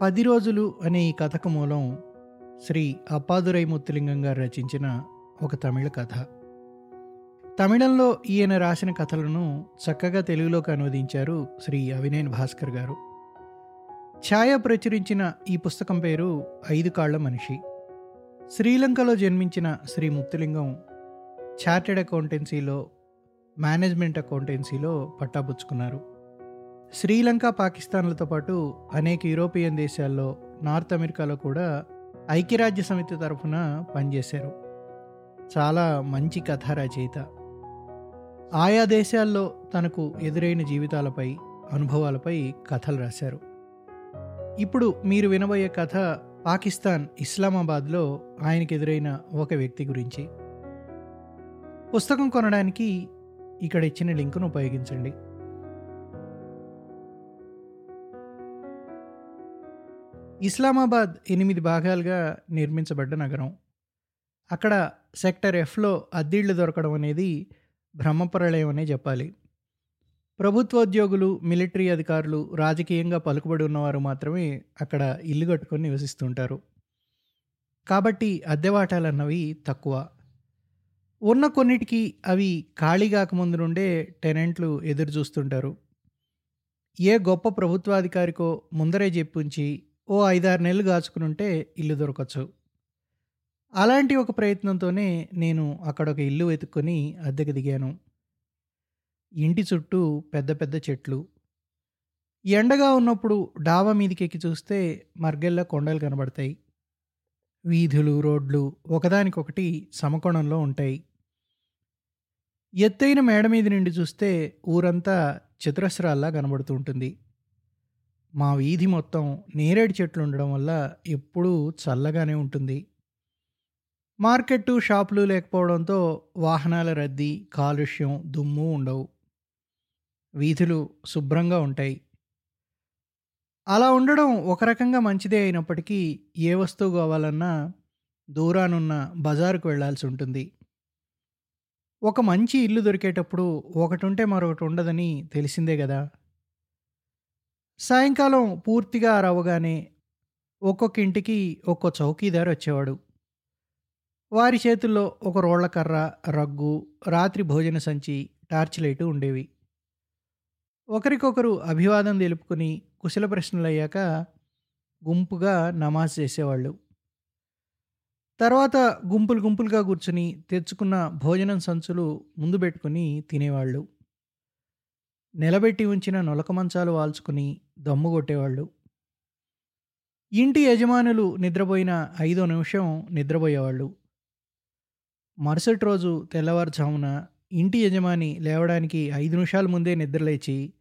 పది రోజులు అనే ఈ కథకు మూలం శ్రీ అప్పాదురై ముత్తులింగం గారు రచించిన ఒక తమిళ కథ. తమిళంలో ఈయన రాసిన కథలను చక్కగా తెలుగులోకి అనువదించారు శ్రీ అవినేన్ భాస్కర్ గారు. ఛాయ ప్రచురించిన ఈ పుస్తకం పేరు ఐదు కాళ్ళ మనిషి. శ్రీలంకలో జన్మించిన శ్రీ ముత్తులింగం చార్టెడ్ అకౌంటెన్సీలో మేనేజ్మెంట్ అకౌంటెన్సీలో పట్టాపుచ్చుకున్నారు. శ్రీలంక పాకిస్తాన్లతో పాటు అనేక యూరోపియన్ దేశాల్లో నార్త్ అమెరికాలో కూడా ఐక్యరాజ్య సమితి తరఫున పనిచేశారు. చాలా మంచి కథా రచయిత ఆయా దేశాల్లో తనకు ఎదురైన జీవితాలపై అనుభవాలపై కథలు రాశారు. ఇప్పుడు మీరు వినబోయే కథ పాకిస్తాన్ ఇస్లామాబాద్లో ఆయనకు ఎదురైన ఒక వ్యక్తి గురించి. పుస్తకం కొనడానికి ఇక్కడ ఇచ్చిన లింకును ఉపయోగించండి. ఇస్లామాబాద్ ఎనిమిది భాగాలుగా నిర్మించబడ్డ నగరం. అక్కడ సెక్టర్ ఎఫ్లో అద్దీళ్ళు దొరకడం అనేది బ్రహ్మప్రళయం అనే చెప్పాలి. ప్రభుత్వోద్యోగులు మిలిటరీ అధికారులు రాజకీయంగా పలుకుబడి ఉన్నవారు మాత్రమే అక్కడ ఇల్లు కట్టుకొని నివసిస్తుంటారు. కాబట్టి అద్దెవాటాలన్నవి తక్కువ. ఉన్న కొన్నిటికి అవి ఖాళీ కాకముందు నుండే టెనెంట్లు ఎదురు చూస్తుంటారు ఏ గొప్ప ప్రభుత్వాధికారికో ముందరే చెప్పుంచి ఓ ఐదారు నెలలు కాచుకునుంటే ఇల్లు దొరకచ్చు. అలాంటి ఒక ప్రయత్నంతోనే నేను అక్కడ ఒక ఇల్లు వెతుక్కొని అద్దెకు దిగాను. ఇంటి చుట్టూ పెద్ద పెద్ద చెట్లు. ఎండగా ఉన్నప్పుడు డాబా మీదకి ఎక్కి చూస్తే మర్గెల్లా కొండలు కనబడతాయి. వీధులు రోడ్లు ఒకదానికొకటి సమకోణంలో ఉంటాయి. ఎత్తైన మేడ మీద నుండి చూస్తే ఊరంతా చతురస్రాల్లా కనబడుతూ ఉంటుంది. మా వీధి మొత్తం నేరేడు చెట్లు ఉండడం వల్ల ఎప్పుడూ చల్లగానే ఉంటుంది. మార్కెట్టు షాపులు లేకపోవడంతో వాహనాల రద్దీ కాలుష్యం దుమ్ము ఉండవు. వీధులు శుభ్రంగా ఉంటాయి. అలా ఉండడం ఒక రకంగా మంచిదే అయినప్పటికీ ఏ వస్తువు కావాలన్నా దూరానున్న బజారుకు వెళ్ళాల్సి ఉంటుంది. ఒక మంచి ఇల్లు దొరికేటప్పుడు ఒకటి ఉంటే మరొకటి ఉండదని తెలిసిందే కదా. సాయంకాలం పూర్తిగా రవ్వగానే ఒక్కొక్క ఇంటికి ఒక్కో చౌకీదారు వచ్చేవాడు. వారి చేతుల్లో ఒక రోళ్ళకర్ర రగ్గు రాత్రి భోజన సంచి టార్చ్ లైటు ఉండేవి. ఒకరికొకరు అభివాదం తెలుపుకుని కుశల ప్రశ్నలు అయ్యాక గుంపుగా నమాజ్ చేసేవాళ్ళు. తర్వాత గుంపులు గుంపులుగా కూర్చుని తెచ్చుకున్న భోజనం సంచులు ముందు పెట్టుకుని తినేవాళ్ళు. నిలబెట్టి ఉంచిన నొలక మంచాలు వాల్చుకుని దమ్ము కొట్టేవాళ్ళు. ఇంటి యజమానులు నిద్రపోయిన ఐదో నిమిషం నిద్రపోయేవాళ్ళు. మరుసటి రోజు తెల్లవారుజామున ఇంటి యజమాని లేవడానికి ఐదు నిమిషాల ముందే నిద్రలేచి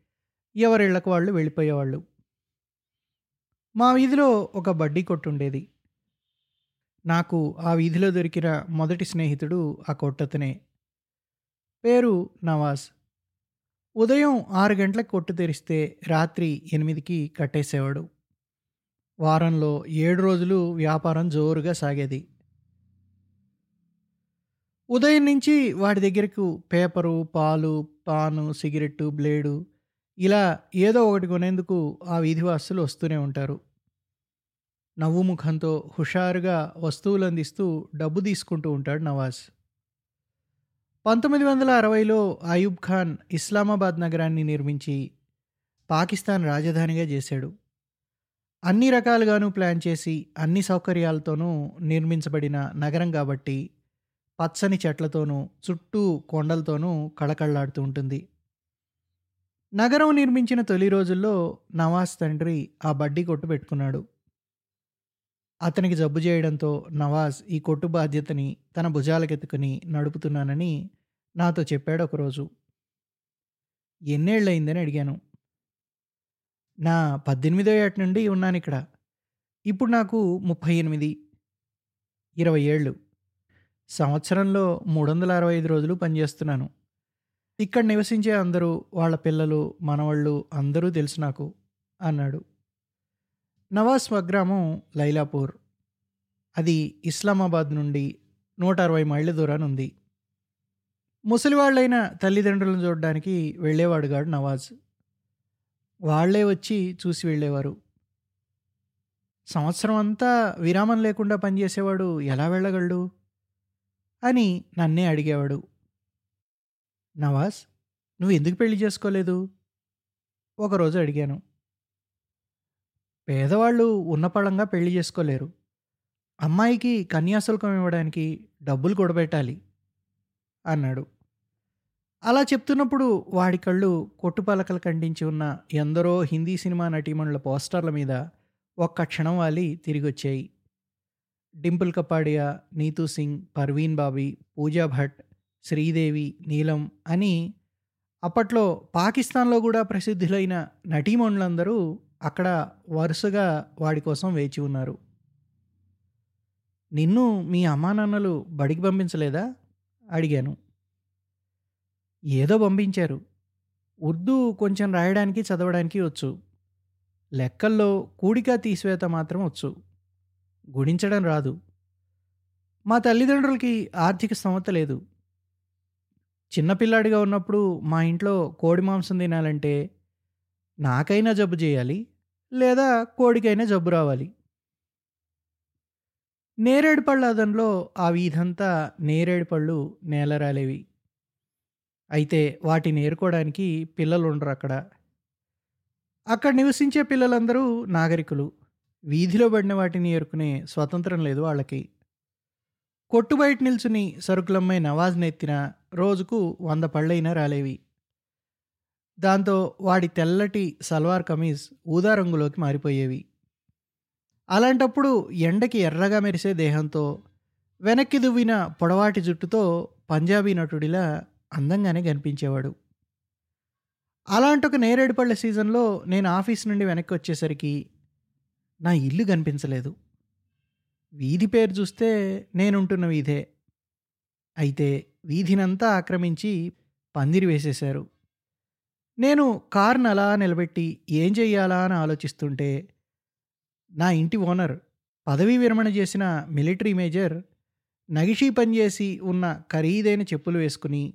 ఎవరిళ్ళకు వాళ్ళు వెళ్ళిపోయేవాళ్ళు. మా వీధిలో ఒక బడ్డీ కొట్టు ఉండేది నాకు ఆ వీధిలో దొరికిన మొదటి స్నేహితుడు ఆ కొట్టతనే. పేరు నవాజ్. ఉదయం ఆరు గంటలకు కొట్టు తెరిస్తే రాత్రి ఎనిమిదికి కట్టేసేవాడు. వారంలో ఏడు రోజులు వ్యాపారం జోరుగా సాగేది. ఉదయం నుంచి వాడి దగ్గరకు పేపరు పాలు పాను సిగరెట్టు బ్లేడు ఇలా ఏదో ఒకటి కొనేందుకు ఆ వీధివాసులు వస్తూనే ఉంటారు. నవ్వు ముఖంతో హుషారుగా వస్తువులు అందిస్తూ డబ్బు తీసుకుంటూ ఉంటాడు నవాజ్. పంతొమ్మిది వందల అరవైలో అయూబ్ ఖాన్ ఇస్లామాబాద్ నగరాన్ని నిర్మించి పాకిస్తాన్ రాజధానిగా చేశాడు. అన్ని రకాలుగాను ప్లాన్ చేసి అన్ని సౌకర్యాలతోనూ నిర్మించబడిన నగరం కాబట్టి పచ్చని చెట్లతోనూ చుట్టూ కొండలతోనూ కళకళలాడుతూ ఉంటుంది. నగరం నిర్మించిన తొలి రోజుల్లో నవాజ్ తండ్రి ఆ బడ్డీ కొట్టు పెట్టుకున్నాడు. అతనికి జబ్బు చేయడంతో నవాజ్ ఈ కొట్టు బాధ్యతని తన భుజాలకెత్తుకుని నడుపుతున్నానని నాతో చెప్పాడు ఒకరోజు. ఎన్నేళ్ళయిందని అడిగాను. నా పద్దెనిమిదో ఏట నుండి ఉన్నాను ఇక్కడ. ఇప్పుడు నాకు ముప్పై ఎనిమిది ఇరవై ఏళ్ళు. సంవత్సరంలో మూడు వందల అరవై ఐదు రోజులు పనిచేస్తున్నాను. ఇక్కడ నివసించే అందరూ వాళ్ళ పిల్లలు మనవాళ్ళు అందరూ తెలుసు నాకు అన్నాడు. నవాజ్ స్వగ్రామం లైలాపూర్. అది ఇస్లామాబాద్ నుండి నూట అరవై మైళ్ళ దూరాన ఉంది. ముసలివాళ్ళైన తల్లిదండ్రులను చూడడానికి వెళ్ళేవాడుగాడు నవాజ్. వాళ్ళే వచ్చి చూసి వెళ్ళేవారు. సంవత్సరం అంతా విరామం లేకుండా పనిచేసేవాడు ఎలా వెళ్ళగలడు? అని నన్నే అడిగేవాడు. నవాజ్ నువ్వు ఎందుకు పెళ్ళి చేసుకోలేదు? ఒకరోజు అడిగాను. పేదవాళ్ళు ఉన్నపళంగా పెళ్ళి చేసుకోలేరు. అమ్మాయికి కన్యాశుల్కం ఇవ్వడానికి డబ్బులు కూడబెట్టాలి అన్నాడు. అలా చెప్తున్నప్పుడు వాడి కళ్ళు కొట్టుపలకలు ఖండించి ఉన్న ఎందరో హిందీ సినిమా నటీమణుల పోస్టర్ల మీద ఒక్క క్షణం వాలి తిరిగొచ్చాయి. డింపుల్ కపాడియా నీతూ సింగ్ పర్వీన్ బాబీ పూజా భట్ శ్రీదేవి నీలం అని అప్పట్లో పాకిస్తాన్లో కూడా ప్రసిద్ధులైన నటీమణులందరూ అక్కడ వరుసగా వాడి కోసం వేచి ఉన్నారు. నిన్ను మీ అమ్మా నాన్నలు బడికి పంపించలేదా? అడిగాను. ఏదో పంపించారు. ఉర్దూ కొంచెం రాయడానికి చదవడానికి వచ్చు. లెక్కల్లో కూడిక తీసివేత మాత్రం వచ్చు. గుణించడం రాదు. మా తల్లిదండ్రులకి ఆర్థిక సమత లేదు. చిన్నపిల్లాడిగా ఉన్నప్పుడు మా ఇంట్లో కోడి మాంసం తినాలంటే నాకైనా జబ్బు చేయాలి లేదా కోడికైనా జబ్బు రావాలి. నేరేడు పళ్ళ అదంలో ఆ వీధంతా నేరేడు పళ్ళు నేలరాలేవి అయితే వాటిని నేర్కోవడానికి పిల్లలు ఉండరు అక్కడ. అక్కడ నివసించే పిల్లలందరూ నాగరికులు. వీధిలో పడిన వాటిని ఏరుకునే స్వతంత్రం లేదు వాళ్ళకి. కొట్టు బయట నిల్చుని సరుకులమ్మాయి నవాజ్ నెత్తిన రోజుకు వంద పళ్ళైనా రాలేవి. దాంతో వాడి తెల్లటి సల్వార్ కమీజ్ ఊదా రంగులోకి మారిపోయేవి. అలాంటప్పుడు ఎండకి ఎర్రగా మెరిసే దేహంతో వెనక్కి దువ్విన పొడవాటి జుట్టుతో పంజాబీ నటుడిలా అందంగానే కనిపించేవాడు. అలాంటి ఒక నేరేడుపళ్ళ సీజన్లో నేను ఆఫీస్ నుండి వెనక్కి వచ్చేసరికి నా ఇల్లు కనిపించలేదు. వీధి పేరు చూస్తే నేనుంటున్న వీధే. అయితే వీధినంతా ఆక్రమించి పందిరి వేసేశారు. నేను కార్ను అలా నిలబెట్టి ఏం చెయ్యాలా అని ఆలోచిస్తుంటే నా ఇంటి ఓనర్ పదవీ విరమణ చేసిన మిలిటరీ మేజర్ నగిషీ పనిచేసి ఉన్న ఖరీదైన చెప్పులు వేసుకుని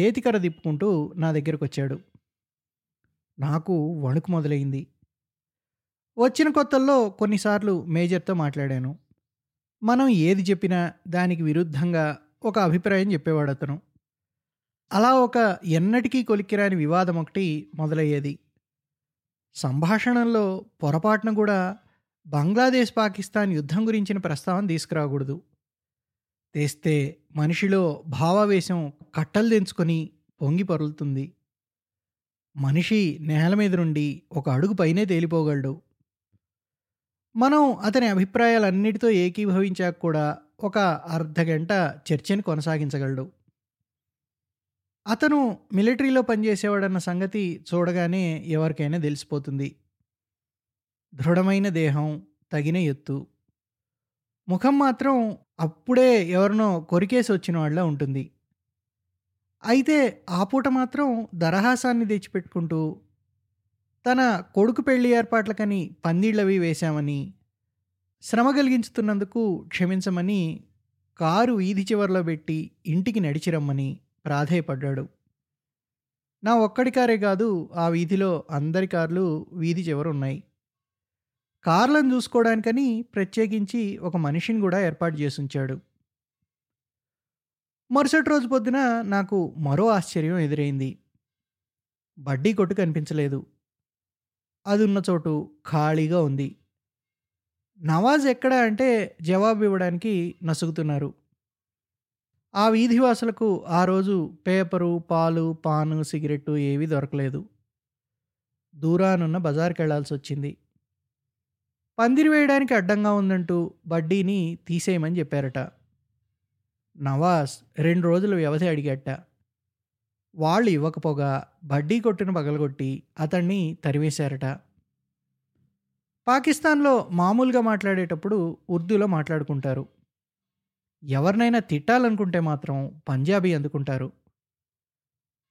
చేతికర తిప్పుకుంటూ నా దగ్గరకు వచ్చాడు. నాకు వణుకు మొదలైంది. వచ్చిన కొత్తల్లో కొన్నిసార్లు మేజర్తో మాట్లాడాను. మనం ఏది చెప్పినా దానికి విరుద్ధంగా ఒక అభిప్రాయం చెప్పేవాడు అతను అలా ఒక ఎన్నటికీ కొలిక్కిరాని వివాదం ఒకటి మొదలయ్యేది. సంభాషణల్లో పొరపాటున కూడా బంగ్లాదేశ్ పాకిస్తాన్ యుద్ధం గురించిన ప్రస్తావన తీసుకురాకూడదు. తెస్తే మనిషిలో భావావేశం కట్టలు తెంచుకొని పొంగి పొరులుతుంది. మనిషి నేల మీద నుండి ఒక అడుగు పైనే తేలిపోగలడు. మనం అతని అభిప్రాయాలన్నిటితో ఏకీభవించాక కూడా ఒక అర్ధ గంట చర్చని కొనసాగించగలడు. అతను మిలిటరీలో పనిచేసేవాడన్న సంగతి చూడగానే ఎవరికైనా తెలిసిపోతుంది. దృఢమైన దేహం తగిన ఎత్తు. ముఖం మాత్రం అప్పుడే ఎవరినో కొరికేసి వచ్చిన వాళ్ళ ఉంటుంది. అయితే ఆ పూట మాత్రం దరహాసాన్ని తెచ్చిపెట్టుకుంటూ తన కొడుకు పెళ్ళి ఏర్పాట్లకని పందిళ్ళవి వేశామని శ్రమ కలిగించుతున్నందుకు క్షమించమని కారు వీధి చివరిలో పెట్టి ఇంటికి నడిచిరమ్మని ప్రాధేయపడ్డాడు. నా ఒక్కడి కారే కాదు ఆ వీధిలో అందరి కార్లు వీధి చివరు ఉన్నాయి కార్లను చూసుకోవడానికని ప్రత్యేకించి ఒక మనిషిని కూడా ఏర్పాటు చేసి ఉంచాడు మరుసటి రోజు పొద్దున నాకు మరో ఆశ్చర్యం ఎదురైంది. బడ్డీ కొట్టు కనిపించలేదు. అది ఉన్న చోటు ఖాళీగా ఉంది. నవాజ్ ఎక్కడ అంటే జవాబు ఇవ్వడానికి నసుగుతున్నారు. ఆ వీధివాసులకు ఆ రోజు పేపరు పాలు పాను సిగరెట్టు ఏవీ దొరకలేదు. దూరానున్న బజార్కి వెళ్ళాల్సి వచ్చింది పందిరి వేయడానికి అడ్డంగా ఉందంటూ బడ్డీని తీసేయమని చెప్పారట. నవాజ్ రెండు రోజుల వ్యవధి అడిగట. వాళ్ళు ఇవ్వకపోగా బడ్డీ కొట్టిన పగలగొట్టి అతన్ని తరివేశారట. పాకిస్తాన్లో మామూలుగా మాట్లాడేటప్పుడు ఉర్దూలో మాట్లాడుకుంటారు. ఎవరినైనా తిట్టాలనుకుంటే మాత్రం పంజాబీ అందుకుంటారు.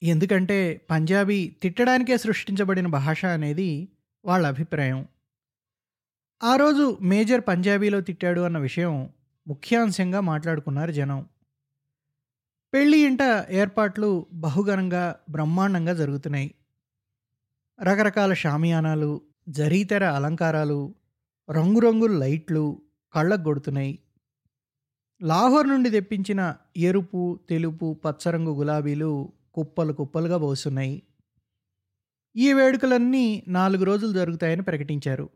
ఎందుకంటే పంజాబీ తిట్టడానికే సృష్టించబడిన భాష అనేది వాళ్ళ అభిప్రాయం. ఆ రోజు మేజర్ పంజాబీలో తిట్టాడు అన్న విషయం ముఖ్యాంశంగా మాట్లాడుకున్నారు జనం. పెళ్ళి ఇంట ఏర్పాట్లు బహుఘనంగా బ్రహ్మాండంగా జరుగుతున్నాయి. రకరకాల షామియానాలు జరీతెర అలంకారాలు రంగురంగుల లైట్లు కళ్ళకు కొడుతున్నాయి. లాహోర్ నుండి తెప్పించిన ఎరుపు తెలుపు పచ్చరంగు గులాబీలు కుప్పలు కుప్పలుగా పోస్తున్నాయి. ఈ వేడుకలన్నీ నాలుగు రోజులు జరుగుతాయని ప్రకటించారు.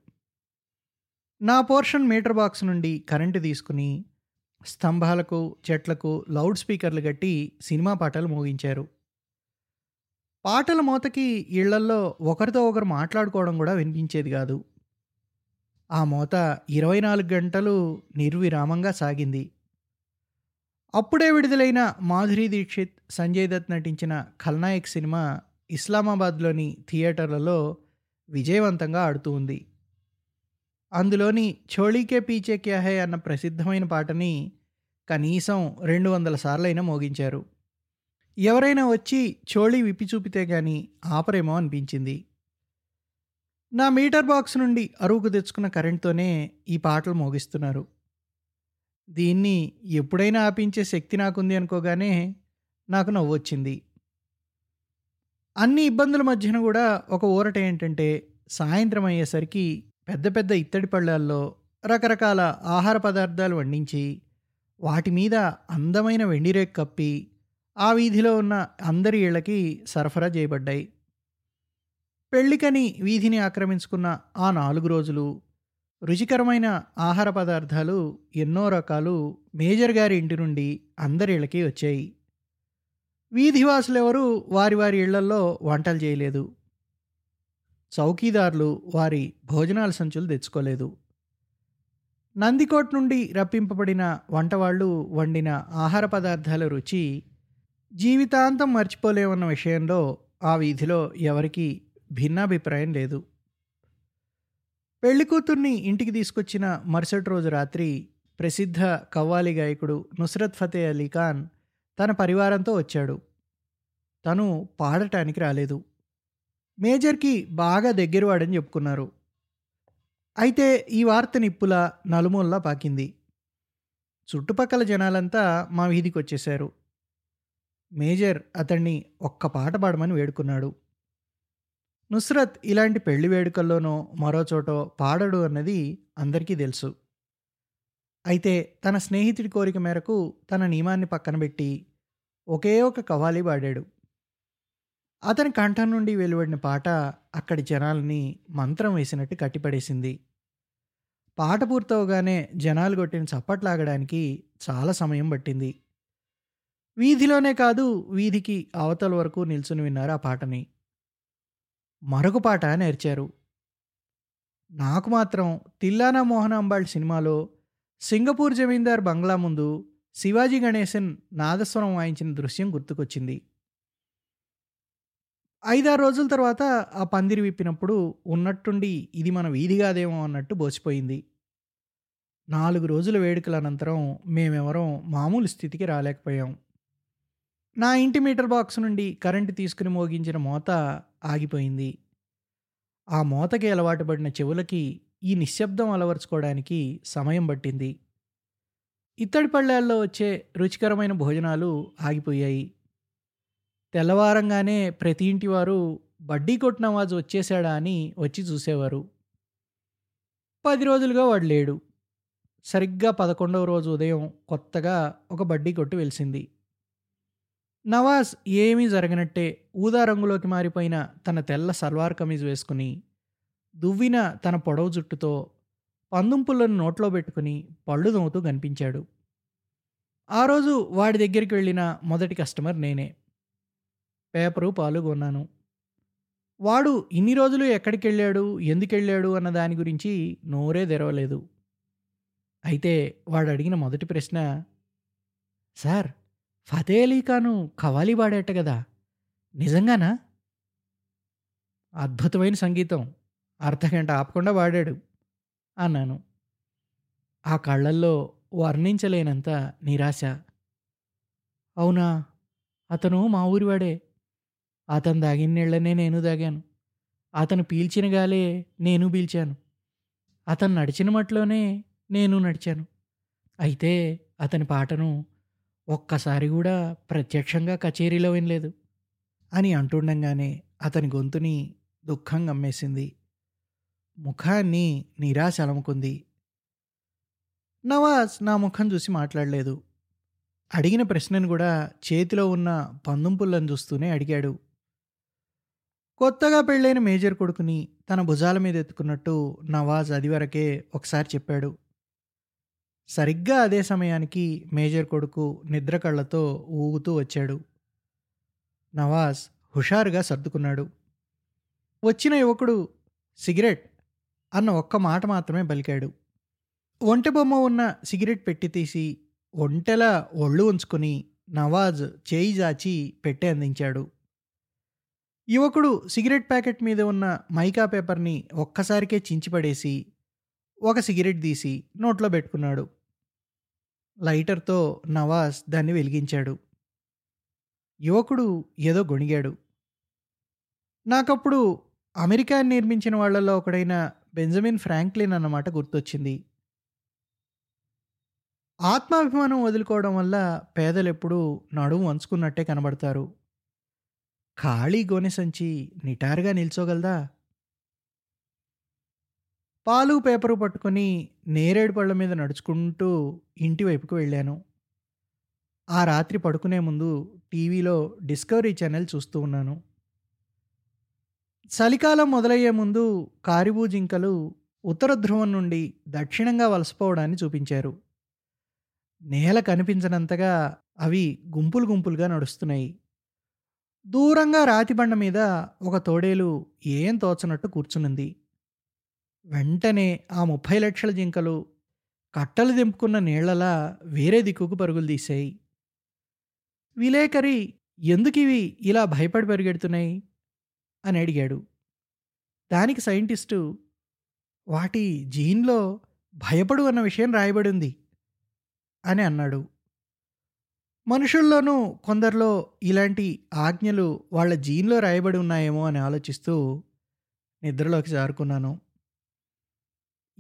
నా పోర్షన్ మీటర్ బాక్స్ నుండి కరెంటు తీసుకుని స్తంభాలకు చెట్లకు లౌడ్ స్పీకర్లు కట్టి సినిమా పాటలు మోగించారు. పాటల మోతకి ఇళ్ళల్లో ఒకరితో ఒకరు మాట్లాడుకోవడం కూడా వినిపించేది కాదు. ఆ మోత ఇరవై నాలుగు గంటలు నిర్విరామంగా సాగింది. అప్పుడే విడుదలైన మాధురి దీక్షిత్ సంజయ్ దత్ నటించిన ఖల్నాయక్ సినిమా ఇస్లామాబాద్లోని థియేటర్లలో విజయవంతంగా ఆడుతూ ఉంది. అందులోని చోళీకే పీచే క్యా హే అన్న ప్రసిద్ధమైన పాటని కనీసం రెండు వందల సార్లైనా మోగించారు. ఎవరైనా వచ్చి చోళీ విప్పి చూపితే కానీ ఆపరేమో అనిపించింది. నా మీటర్ బాక్స్ నుండి అరువుకు తెచ్చుకున్న కరెంట్తోనే ఈ పాటలు మోగిస్తున్నారు. దీన్ని ఎప్పుడైనా ఆపించే శక్తి నాకుంది అనుకోగానే నాకు నవ్వొచ్చింది. అన్ని ఇబ్బందుల మధ్యన కూడా ఒక ఊరట ఏంటంటే సాయంత్రం అయ్యేసరికి పెద్ద పెద్ద ఇత్తడి పళ్ళాల్లో రకరకాల ఆహార పదార్థాలు వండించి వాటి మీద అందమైన వెండిరేక్ కప్పి ఆ వీధిలో ఉన్న అందరి ఇళ్ళకి సరఫరా చేయబడ్డాయి. పెళ్ళికని వీధిని ఆక్రమించుకున్న ఆ నాలుగు రోజులు రుచికరమైన ఆహార పదార్థాలు ఎన్నో రకాలు మేజర్ గారి ఇంటి నుండి అందరి ఇళ్ళకి వచ్చాయి. వీధివాసులెవరూ వారి వారి ఇళ్ళల్లో వంటలు చేయలేదు. చౌకీదారులు వారి భోజనాల సంచులు తెచ్చుకోలేదు. నందికోట్ నుండి రప్పింపబడిన వంటవాళ్ళు వండిన ఆహార పదార్థాల రుచి జీవితాంతం మర్చిపోలేమన్న విషయంలో ఆ వీధిలో ఎవరికీ భిన్నాభిప్రాయం లేదు. పెళ్ళికూతుర్ని ఇంటికి తీసుకొచ్చిన మరుసటి రోజు రాత్రి ప్రసిద్ధ కవ్వాలి గాయకుడు నుస్రత్ ఫతే అలీ ఖాన్ తన పరివారంతో వచ్చాడు. తను పాడటానికి రాలేదు. మేజర్కి బాగా దగ్గరవాడని చెప్పుకున్నారు. అయితే ఈ వార్త నిప్పుల నలుమూలలా పాకింది. చుట్టుపక్కల జనాలంతా మా వీధికి వచ్చేశారు మేజర్ అతన్ని ఒక్క పాట పాడమని వేడుకున్నాడు. నుస్రత్ ఇలాంటి పెళ్ళి వేడుకల్లోనో మరో చోటో పాడడు అన్నది అందరికీ తెలుసు. అయితే తన స్నేహితుడి కోరిక మేరకు తన నియమాన్ని పక్కన పెట్టి ఒకే ఒక కవాలి పాడాడు. అతని కంఠం నుండి వెలువడిన పాట అక్కడి జనాల్ని మంత్రం వేసినట్టు కట్టిపడేసింది. పాట పూర్తవగానే జనాలు కొట్టిన చప్పట్లాగడానికి చాలా సమయం పట్టింది. వీధిలోనే కాదు వీధికి అవతల వరకు నిల్చుని విన్నారు ఆ పాటని. మరొక పాట నేర్చారు. నాకు మాత్రం తిల్లానా మోహన్ అంబాళ్ సినిమాలో సింగపూర్ జమీందార్ బంగ్లా ముందు శివాజీ గణేశన్ నాదస్వరం వాయించిన దృశ్యం గుర్తుకొచ్చింది. ఐదారు రోజుల తర్వాత ఆ పందిరి విప్పినప్పుడు ఉన్నట్టుండి ఇది మన వీధి కాదేమో అన్నట్టు బోసిపోయింది నాలుగు రోజుల వేడుకల అనంతరం మేమెవరం మామూలు స్థితికి రాలేకపోయాం. నా ఇంటి మీటర్ బాక్స్ నుండి కరెంటు తీసుకుని మోగించిన మోత ఆగిపోయింది. ఆ మోతకి అలవాటు పడిన చెవులకి ఈ నిశ్శబ్దం అలవరుచుకోవడానికి సమయం పట్టింది. ఇత్తడి పళ్ళాల్లో వచ్చే రుచికరమైన భోజనాలు ఆగిపోయాయి. తెల్లవారంగానే ప్రతి ఇంటి వారు బడ్డీ కొట్టిన వాజు వచ్చేసాడా అని వచ్చి చూసేవారు. పది రోజులుగా వాడు లేడు. సరిగ్గా పదకొండవ రోజు ఉదయం కొత్తగా ఒక బడ్డీ కొట్టు వెలిసింది. నవాజ్ ఏమీ జరగనట్టే ఊదా రంగులోకి మారిపోయిన తన తెల్ల సల్వార్ కమీజ్ వేసుకుని దువ్విన తన పొడవు జుట్టుతో పందుంపులను నోట్లో పెట్టుకుని పళ్ళు దొంగతూ కనిపించాడు. ఆ రోజు వాడి దగ్గరికి వెళ్ళిన మొదటి కస్టమర్ నేనే. పేపరు పాలు కొన్నాను. వాడు ఇన్ని రోజులు ఎక్కడికి వెళ్ళాడు ఎందుకు వెళ్ళాడు అన్న దాని గురించి నోరే తెరవలేదు. అయితే వాడు అడిగిన మొదటి ప్రశ్న సార్ ఫతే అలీ ఖాను కవాలి పాడేట కదా. నిజంగానా? అద్భుతమైన సంగీతం. అర్ధగంట ఆపకుండా వాడాడు అన్నాను. ఆ కళ్ళల్లో వర్ణించలేనంత నిరాశ. అవునా? అతను మా ఊరివాడే అతను దాగిన నీళ్ళనే నేను దాగాను అతను పీల్చిన గాలే నేను పీల్చాను. అతను నడిచిన మట్లోనే నేను నడిచాను. అయితే అతని పాటను ఒక్కసారి కూడా ప్రత్యక్షంగా కచేరీలో వినలేదు. అని అంటుండగానే అతని గొంతుని దుఃఖం గమ్మేసింది ముఖాన్ని నిరాశ అలముకుంది. నవాజ్ నా ముఖం చూసి మాట్లాడలేదు. అడిగిన ప్రశ్నను కూడా చేతిలో ఉన్న పందుం పుల్లను చూస్తూనే అడిగాడు. కొత్తగా పెళ్ళైన మేజర్ కొడుకుని తన భుజాల మీద ఎత్తుకున్నట్టు నవాజ్ అది వరకే ఒకసారి చెప్పాడు. సరిగ్గా అదే సమయానికి మేజర్ కొడుకు నిద్ర కళ్ళతో ఊగుతూ వచ్చాడు. నవాజ్ హుషారుగా సర్దుకున్నాడు. వచ్చిన యువకుడు సిగరెట్ అన్న ఒక్క మాట మాత్రమే పలికాడు ఒంటె బొమ్మ ఉన్న సిగరెట్ పెట్టి తీసి ఒంటెలా ఒళ్ళు ఉంచుకొని నవాజ్ చేయి జాచి పెట్టి అందించాడు. యువకుడు సిగరెట్ ప్యాకెట్ మీద ఉన్న మైకా పేపర్ని ఒక్కసారికే చించిపడేసి ఒక సిగరెట్ తీసి నోట్లో పెట్టుకున్నాడు. లైటర్తో నవాజ్ దాన్ని వెలిగించాడు. యువకుడు ఏదో గొణిగాడు. నాకప్పుడు అమెరికా నిర్మించిన వాళ్ళలో ఒకడైన బెంజమిన్ ఫ్రాంక్లిన్ అన్నమాట గుర్తొచ్చింది. ఆత్మాభిమానం వదులుకోవడం వల్ల పేదలు ఎప్పుడూ నడుము వంచుకున్నట్టే కనబడతారు. ఖాళీ గోనె సంచి నిటారుగా నిల్చోగలదా? పాలు పేపరు పట్టుకొని నేరేడు పళ్ళ మీద నడుచుకుంటూ ఇంటి వైపుకు వెళ్ళాను. ఆ రాత్రి పడుకునే ముందు టీవీలో డిస్కవరీ ఛానల్ చూస్తూ ఉన్నాను. చలికాలం మొదలయ్యే ముందు కారిబూ జింకలు ఉత్తర ధ్రువం నుండి దక్షిణంగా వలసపోవడాన్ని చూపించారు. నేల కనిపించనంతగా అవి గుంపులు గుంపులుగా నడుస్తున్నాయి. దూరంగా రాతిబండ మీద ఒక తోడేలు ఏం తోచనట్టు కూర్చునుంది. వెంటనే ఆ ముప్పై లక్షల జింకలు కట్టలు దింపుకున్న నీళ్ళలా వేరే దిక్కుకు పరుగులు తీశాయి విలేకరి ఎందుకివి ఇలా భయపడి పరిగెడుతున్నాయి? అని అడిగాడు. దానికి సైంటిస్టు వాటి జీన్లో భయపడు అన్న విషయం రాయబడి ఉంది అని అన్నాడు. మనుషుల్లోనూ కొందరిలో ఇలాంటి ఆజ్ఞలు వాళ్ళ జీన్లో రాయబడి ఉన్నాయేమో అని ఆలోచిస్తూ నిద్రలోకి జారుకున్నాను.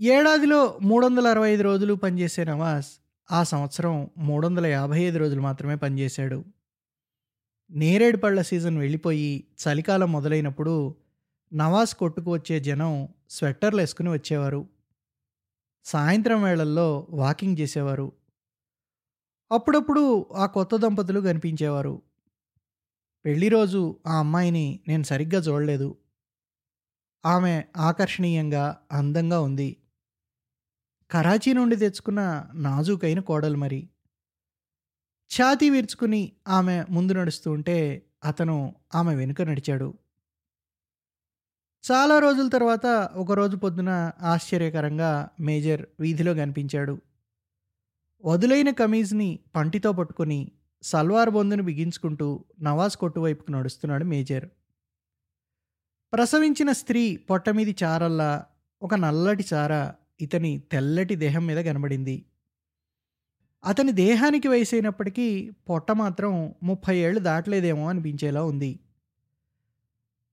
ఏడాదిలో మూడు వందల అరవై ఐదు రోజులు పనిచేసే నవాజ్ ఆ సంవత్సరం మూడు వందల యాభై ఐదు రోజులు మాత్రమే పనిచేశాడు. నేరేడు పళ్ళ సీజన్ వెళ్ళిపోయి చలికాలం మొదలైనప్పుడు నవాజ్ కొట్టుకు వచ్చే జనం స్వెట్టర్లు వేసుకుని వచ్చేవారు. సాయంత్రం వేళల్లో వాకింగ్ చేసేవారు. అప్పుడప్పుడు ఆ కొత్త దంపతులు కనిపించేవారు. పెళ్ళి రోజు ఆ అమ్మాయిని నేను సరిగ్గా చూడలేదు. ఆమె ఆకర్షణీయంగా అందంగా ఉంది. కరాచీ నుండి తెచ్చుకున్న నాజూకైన కోడలు మరి. ఛాతీ విరుచుకుని ఆమె ముందు నడుస్తూ ఉంటే అతను ఆమె వెనుక నడిచాడు. చాలా రోజుల తర్వాత ఒకరోజు పొద్దున ఆశ్చర్యకరంగా మేజర్ వీధిలో కనిపించాడు. వదులైన కమీజ్ని పంటితో పట్టుకొని సల్వార్ బొందును బిగించుకుంటూ నవాజ్ కొట్టు వైపుకు నడుస్తున్నాడు మేజర్. ప్రసవించిన స్త్రీ పొట్ట మీది చారల్లా ఒక నల్లటి చార ఇతని తెల్లటి దేహం మీద కనబడింది. అతని దేహానికి వయసైనప్పటికీ పొట్ట మాత్రం ముప్పై ఏళ్ళు దాటలేదేమో అనిపించేలా ఉంది.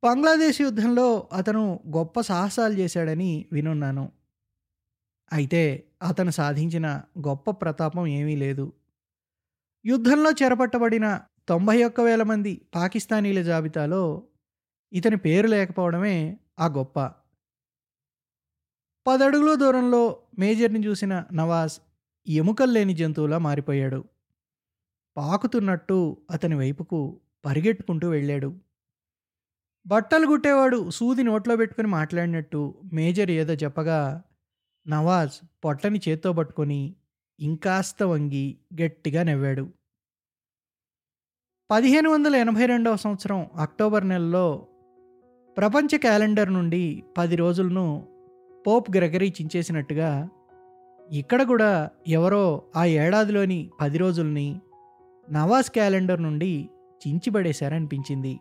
బంగ్లాదేశ్ యుద్ధంలో అతను గొప్ప సాహసాలు చేశాడని వినున్నాను. అయితే అతను సాధించిన గొప్ప ప్రతాపం ఏమీ లేదు. యుద్ధంలో చెరపట్టబడిన తొంభై ఒక్క వేల మంది పాకిస్తానీల జాబితాలో ఇతని పేరు లేకపోవడమే ఆ గొప్ప పదడుగుల దూరంలో మేజర్ని చూసిన నవాజ్ ఎముకలు లేని జంతువులా మారిపోయాడు. పాకుతున్నట్టు అతని వైపుకు పరిగెట్టుకుంటూ వెళ్ళాడు. బట్టలు గుట్టేవాడు సూది నోట్లో పెట్టుకుని మాట్లాడినట్టు మేజర్ ఏదో చెప్పగా నవాజ్ పొట్టని చేత్తో పట్టుకొని ఇంకాస్త వంగి గట్టిగా నవ్వాడు. పదిహేను వందల ఎనభై రెండవ సంవత్సరం అక్టోబర్ నెలలో ప్రపంచ క్యాలెండర్ నుండి పది రోజులను పోప్ గ్రెగరీ చించేసినట్టుగా ఇక్కడ కూడా ఎవరో ఆ ఏడాదిలోని పది రోజుల్ని నవాజ్ క్యాలెండర్ నుండి చించిబడేశారనిపించింది.